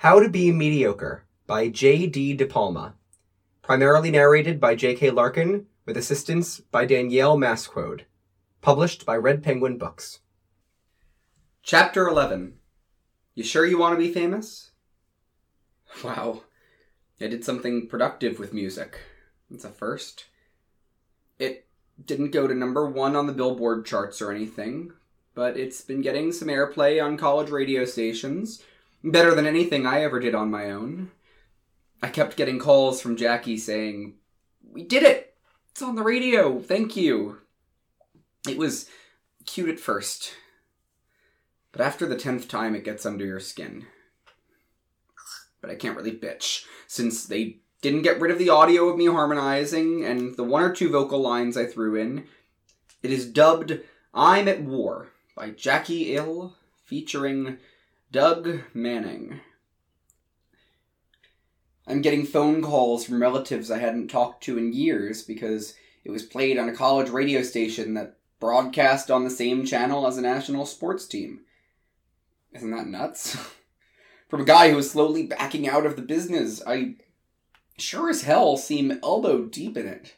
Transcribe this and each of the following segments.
How to Be Mediocre by J.D. De Palma. Primarily narrated by J.K. Larkin, with assistance by Danielle Masquode. Published by Red Penguin Books. Chapter 11 You sure you want to be famous? Wow. I did something productive with music. It's a first. It didn't go to number one on the Billboard charts or anything, but it's been getting some airplay on college radio stations. Better than anything I ever did on my own. I kept getting calls from Jackie saying, We did it! It's on the radio! Thank you! It was cute at first, but after the tenth time it gets under your skin. But I can't really bitch, since they didn't get rid of the audio of me harmonizing and the one or two vocal lines I threw in. It is dubbed I'm at War by Jackie Ill, featuring Doug Manning. I'm getting phone calls from relatives I hadn't talked to in years because it was played on a college radio station that broadcast on the same channel as a national sports team. Isn't that nuts? From a guy who is slowly backing out of the business, I sure as hell seem elbow deep in it.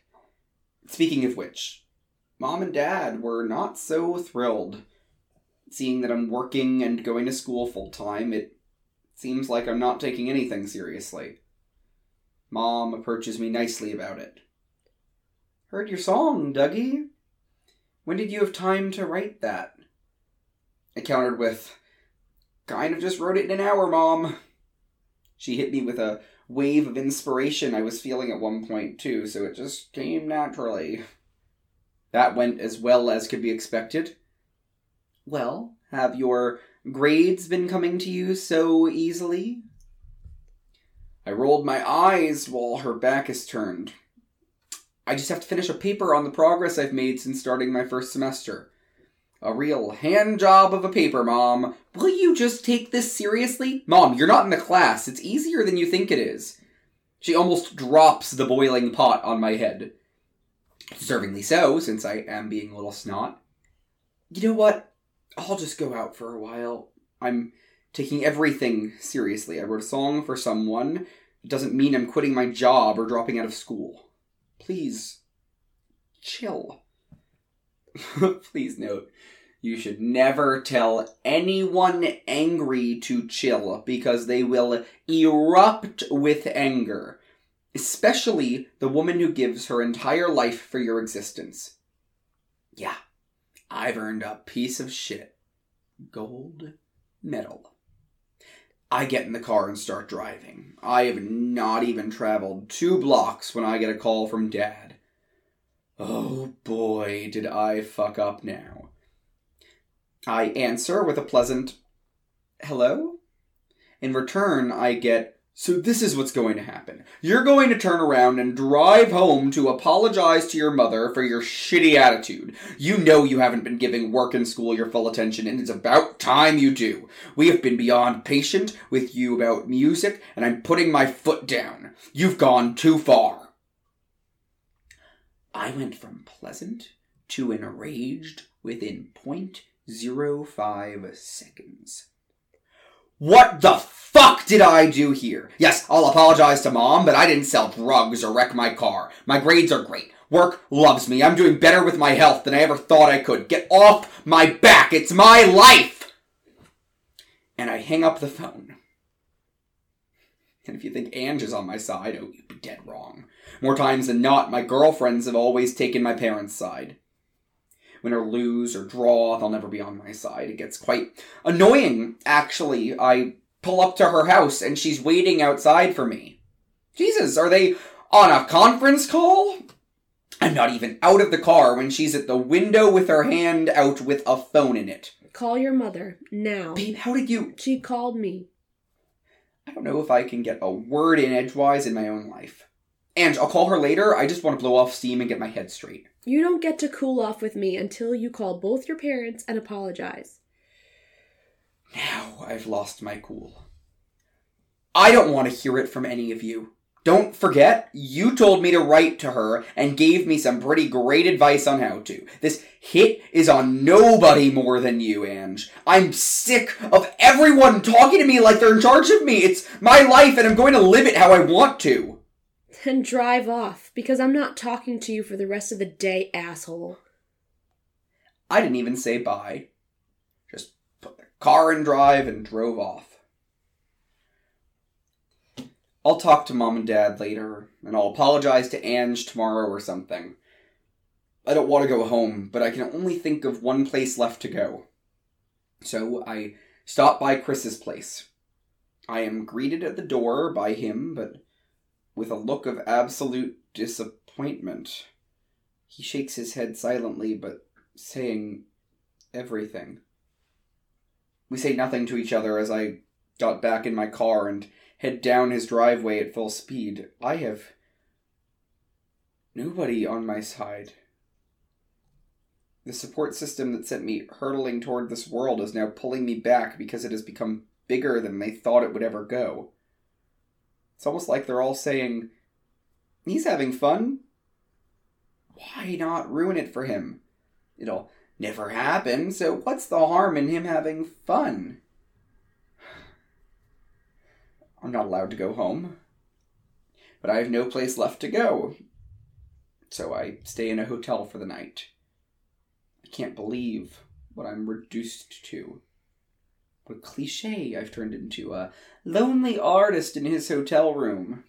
Speaking of which, mom and dad were not so thrilled. Seeing that I'm working and going to school full time, it seems like I'm not taking anything seriously. Mom approaches me nicely about it. Heard your song, Dougie. When did you have time to write that? I countered with, Kind of just wrote it in an hour, Mom. She hit me with a wave of inspiration I was feeling at one point, too, so it just came naturally. That went as well as could be expected. Well, have your grades been coming to you so easily? I rolled my eyes while her back is turned. I just have to finish a paper on the progress I've made since starting my first semester. A real hand job of a paper, Mom. Will you just take this seriously? Mom, you're not in the class. It's easier than you think it is. She almost drops the boiling pot on my head. Deservingly so, since I am being a little snot. You know what? I'll just go out for a while. I'm taking everything seriously. I wrote a song for someone. It doesn't mean I'm quitting my job or dropping out of school. Please, chill. Please note, you should never tell anyone angry to chill because they will erupt with anger. Especially the woman who gives her entire life for your existence. Yeah, I've earned a piece of shit. Gold medal. I get in the car and start driving. I have not even traveled two blocks when I get a call from Dad. Oh boy, did I fuck up now. I answer with a pleasant, hello? In return, I get, so this is what's going to happen. You're going to turn around and drive home to apologize to your mother for your shitty attitude. You know you haven't been giving work and school your full attention, and it's about time you do. We have been beyond patient with you about music, and I'm putting my foot down. You've gone too far. I went from pleasant to enraged within point zero five seconds. What the fuck did I do here? Yes, I'll apologize to mom, but I didn't sell drugs or wreck my car. My grades are great. Work loves me. I'm doing better with my health than I ever thought I could. Get off my back. It's my life. And I hang up the phone. And if you think Ange is on my side, oh, you'd be dead wrong. More times than not, my girlfriends have always taken my parents' side. Win or lose or draw, they'll never be on my side. It gets quite annoying, actually. I pull up to her house and she's waiting outside for me. Jesus, are they on a conference call? I'm not even out of the car when she's at the window with her hand out with a phone in it. Call your mother now. Babe, how did you. She called me. I don't know if I can get a word in edgewise in my own life. And I'll call her later. I just want to blow off steam and get my head straight. You don't get to cool off with me until you call both your parents and apologize. Now I've lost my cool. I don't want to hear it from any of you. Don't forget, you told me to write to her and gave me some pretty great advice on how to. This hit is on nobody more than you, Ange. I'm sick of everyone talking to me like they're in charge of me. It's my life and I'm going to live it how I want to. Then drive off, because I'm not talking to you for the rest of the day, asshole. I didn't even say bye. Just put the car in drive and drove off. I'll talk to mom and dad later, and I'll apologize to Ange tomorrow or something. I don't want to go home, but I can only think of one place left to go. So I stop by Chris's place. I am greeted at the door by him, but with a look of absolute disappointment. He shakes his head silently, but saying everything. We say nothing to each other as I got back in my car and head down his driveway at full speed. I have nobody on my side. The support system that sent me hurtling toward this world is now pulling me back because it has become bigger than they thought it would ever go. It's almost like they're all saying, He's having fun. Why not ruin it for him? It'll never happen, so what's the harm in him having fun? I'm not allowed to go home. But I have no place left to go. So I stay in a hotel for the night. I can't believe what I'm reduced to. What a cliche I've turned into a lonely artist in his hotel room.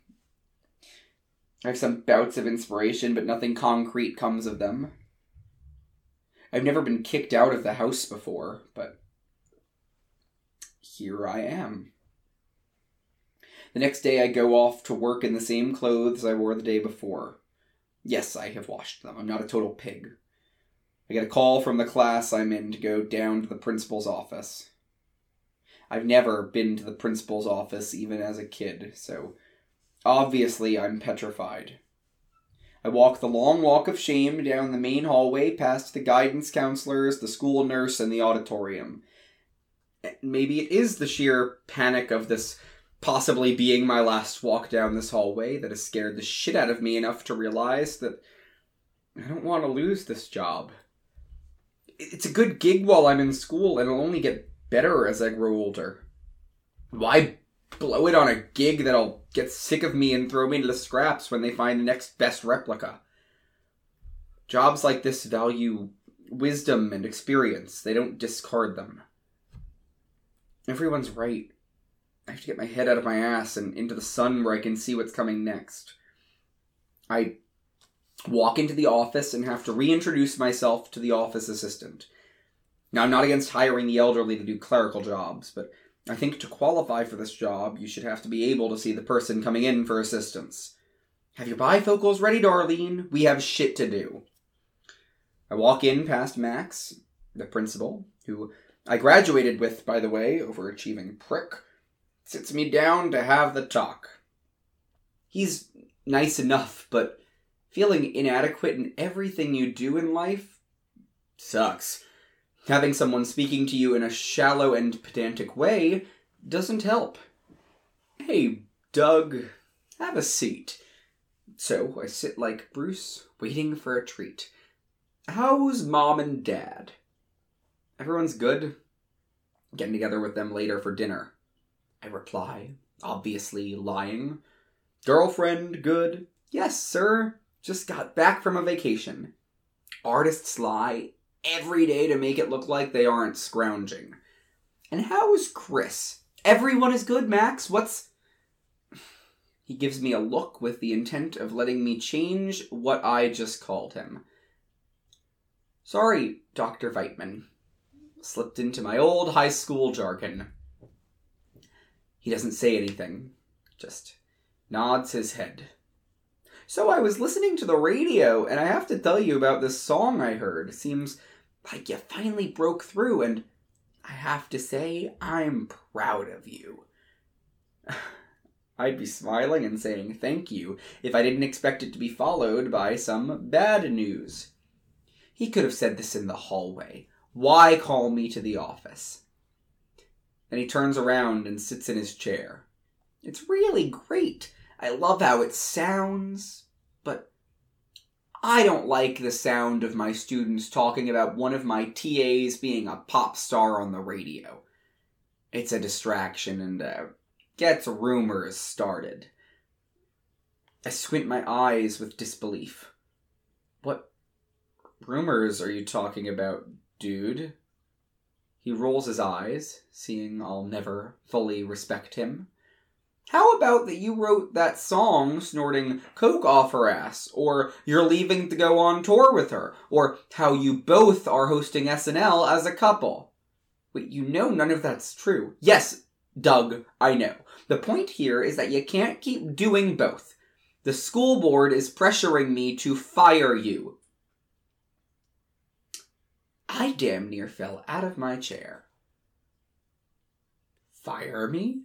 I have some bouts of inspiration, but nothing concrete comes of them. I've never been kicked out of the house before, but here I am. The next day I go off to work in the same clothes I wore the day before. Yes, I have washed them. I'm not a total pig. I get a call from the class I'm in to go down to the principal's office. I've never been to the principal's office even as a kid, so obviously I'm petrified. I walk the long walk of shame down the main hallway past the guidance counselors, the school nurse, and the auditorium. Maybe it is the sheer panic of this possibly being my last walk down this hallway that has scared the shit out of me enough to realize that I don't want to lose this job. It's a good gig while I'm in school, and it'll only get better as I grow older. Why blow it on a gig that'll get sick of me and throw me into the scraps when they find the next best replica? Jobs like this value wisdom and experience, they don't discard them. Everyone's right. I have to get my head out of my ass and into the sun where I can see what's coming next. I walk into the office and have to reintroduce myself to the office assistant. Now, I'm not against hiring the elderly to do clerical jobs, but I think to qualify for this job, you should have to be able to see the person coming in for assistance. Have your bifocals ready, Darlene? We have shit to do. I walk in past Max, the principal, who I graduated with, by the way, overachieving prick sits me down to have the talk. He's nice enough, but feeling inadequate in everything you do in life sucks. Having someone speaking to you in a shallow and pedantic way doesn't help. Hey, Doug, have a seat. So I sit like Bruce, waiting for a treat. How's mom and dad? Everyone's good. Getting together with them later for dinner. I reply, obviously lying. Girlfriend, good. Yes, sir. Just got back from a vacation. Artists lie every day to make it look like they aren't scrounging. And how's Chris? Everyone is good, Max. What's. He gives me a look with the intent of letting me change what I just called him. Sorry, Dr. Veitman. Slipped into my old high school jargon. He doesn't say anything, just nods his head. So I was listening to the radio, and I have to tell you about this song I heard. Seems like you finally broke through, and I have to say, I'm proud of you. I'd be smiling and saying thank you if I didn't expect it to be followed by some bad news. He could have said this in the hallway. Why call me to the office? Then he turns around and sits in his chair. It's really great. I love how it sounds, but I don't like the sound of my students talking about one of my TAs being a pop star on the radio. It's a distraction and uh, gets rumors started. I squint my eyes with disbelief. What rumors are you talking about, dude? He rolls his eyes, seeing I'll never fully respect him. How about that you wrote that song snorting coke off her ass, or you're leaving to go on tour with her, or how you both are hosting SNL as a couple? Wait, you know none of that's true. Yes, Doug, I know. The point here is that you can't keep doing both. The school board is pressuring me to fire you. I damn near fell out of my chair. Fire me?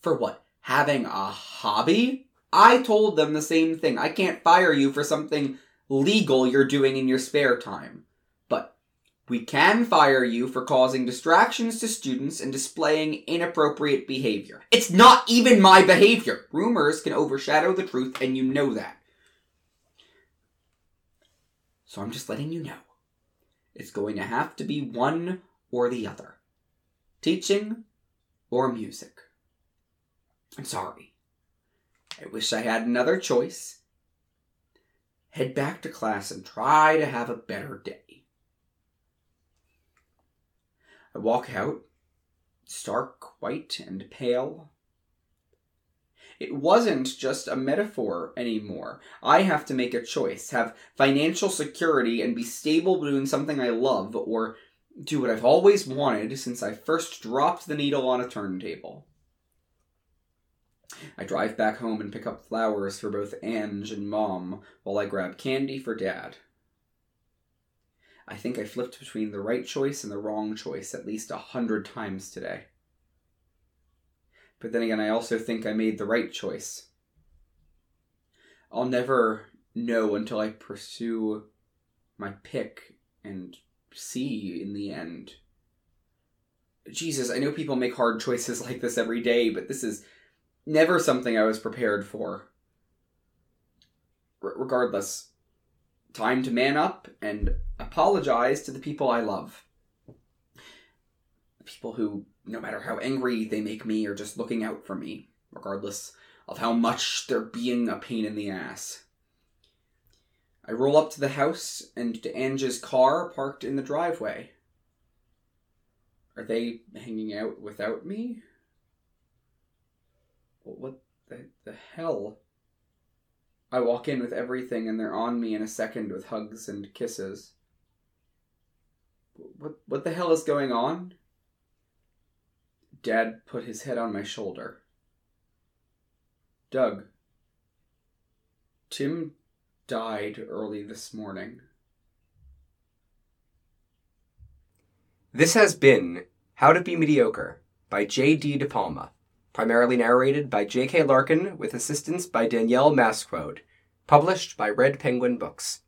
For what? Having a hobby? I told them the same thing. I can't fire you for something legal you're doing in your spare time. But we can fire you for causing distractions to students and displaying inappropriate behavior. It's not even my behavior. Rumors can overshadow the truth, and you know that. So I'm just letting you know. It's going to have to be one or the other teaching or music. I'm sorry. I wish I had another choice. Head back to class and try to have a better day. I walk out, stark white and pale. It wasn't just a metaphor anymore. I have to make a choice, have financial security, and be stable doing something I love, or do what I've always wanted since I first dropped the needle on a turntable. I drive back home and pick up flowers for both Ange and Mom while I grab candy for Dad. I think I flipped between the right choice and the wrong choice at least a hundred times today. But then again, I also think I made the right choice. I'll never know until I pursue my pick and see in the end. Jesus, I know people make hard choices like this every day, but this is never something I was prepared for. R- regardless, time to man up and apologize to the people I love. The people who, no matter how angry they make me, are just looking out for me, regardless of how much they're being a pain in the ass. I roll up to the house and to Ange's car parked in the driveway. Are they hanging out without me? What the, the hell? I walk in with everything and they're on me in a second with hugs and kisses. What what the hell is going on? Dad put his head on my shoulder. Doug. Tim died early this morning. This has been How to Be Mediocre by J.D. De Palma, primarily narrated by J.K. Larkin with assistance by Danielle Masquode, published by Red Penguin Books.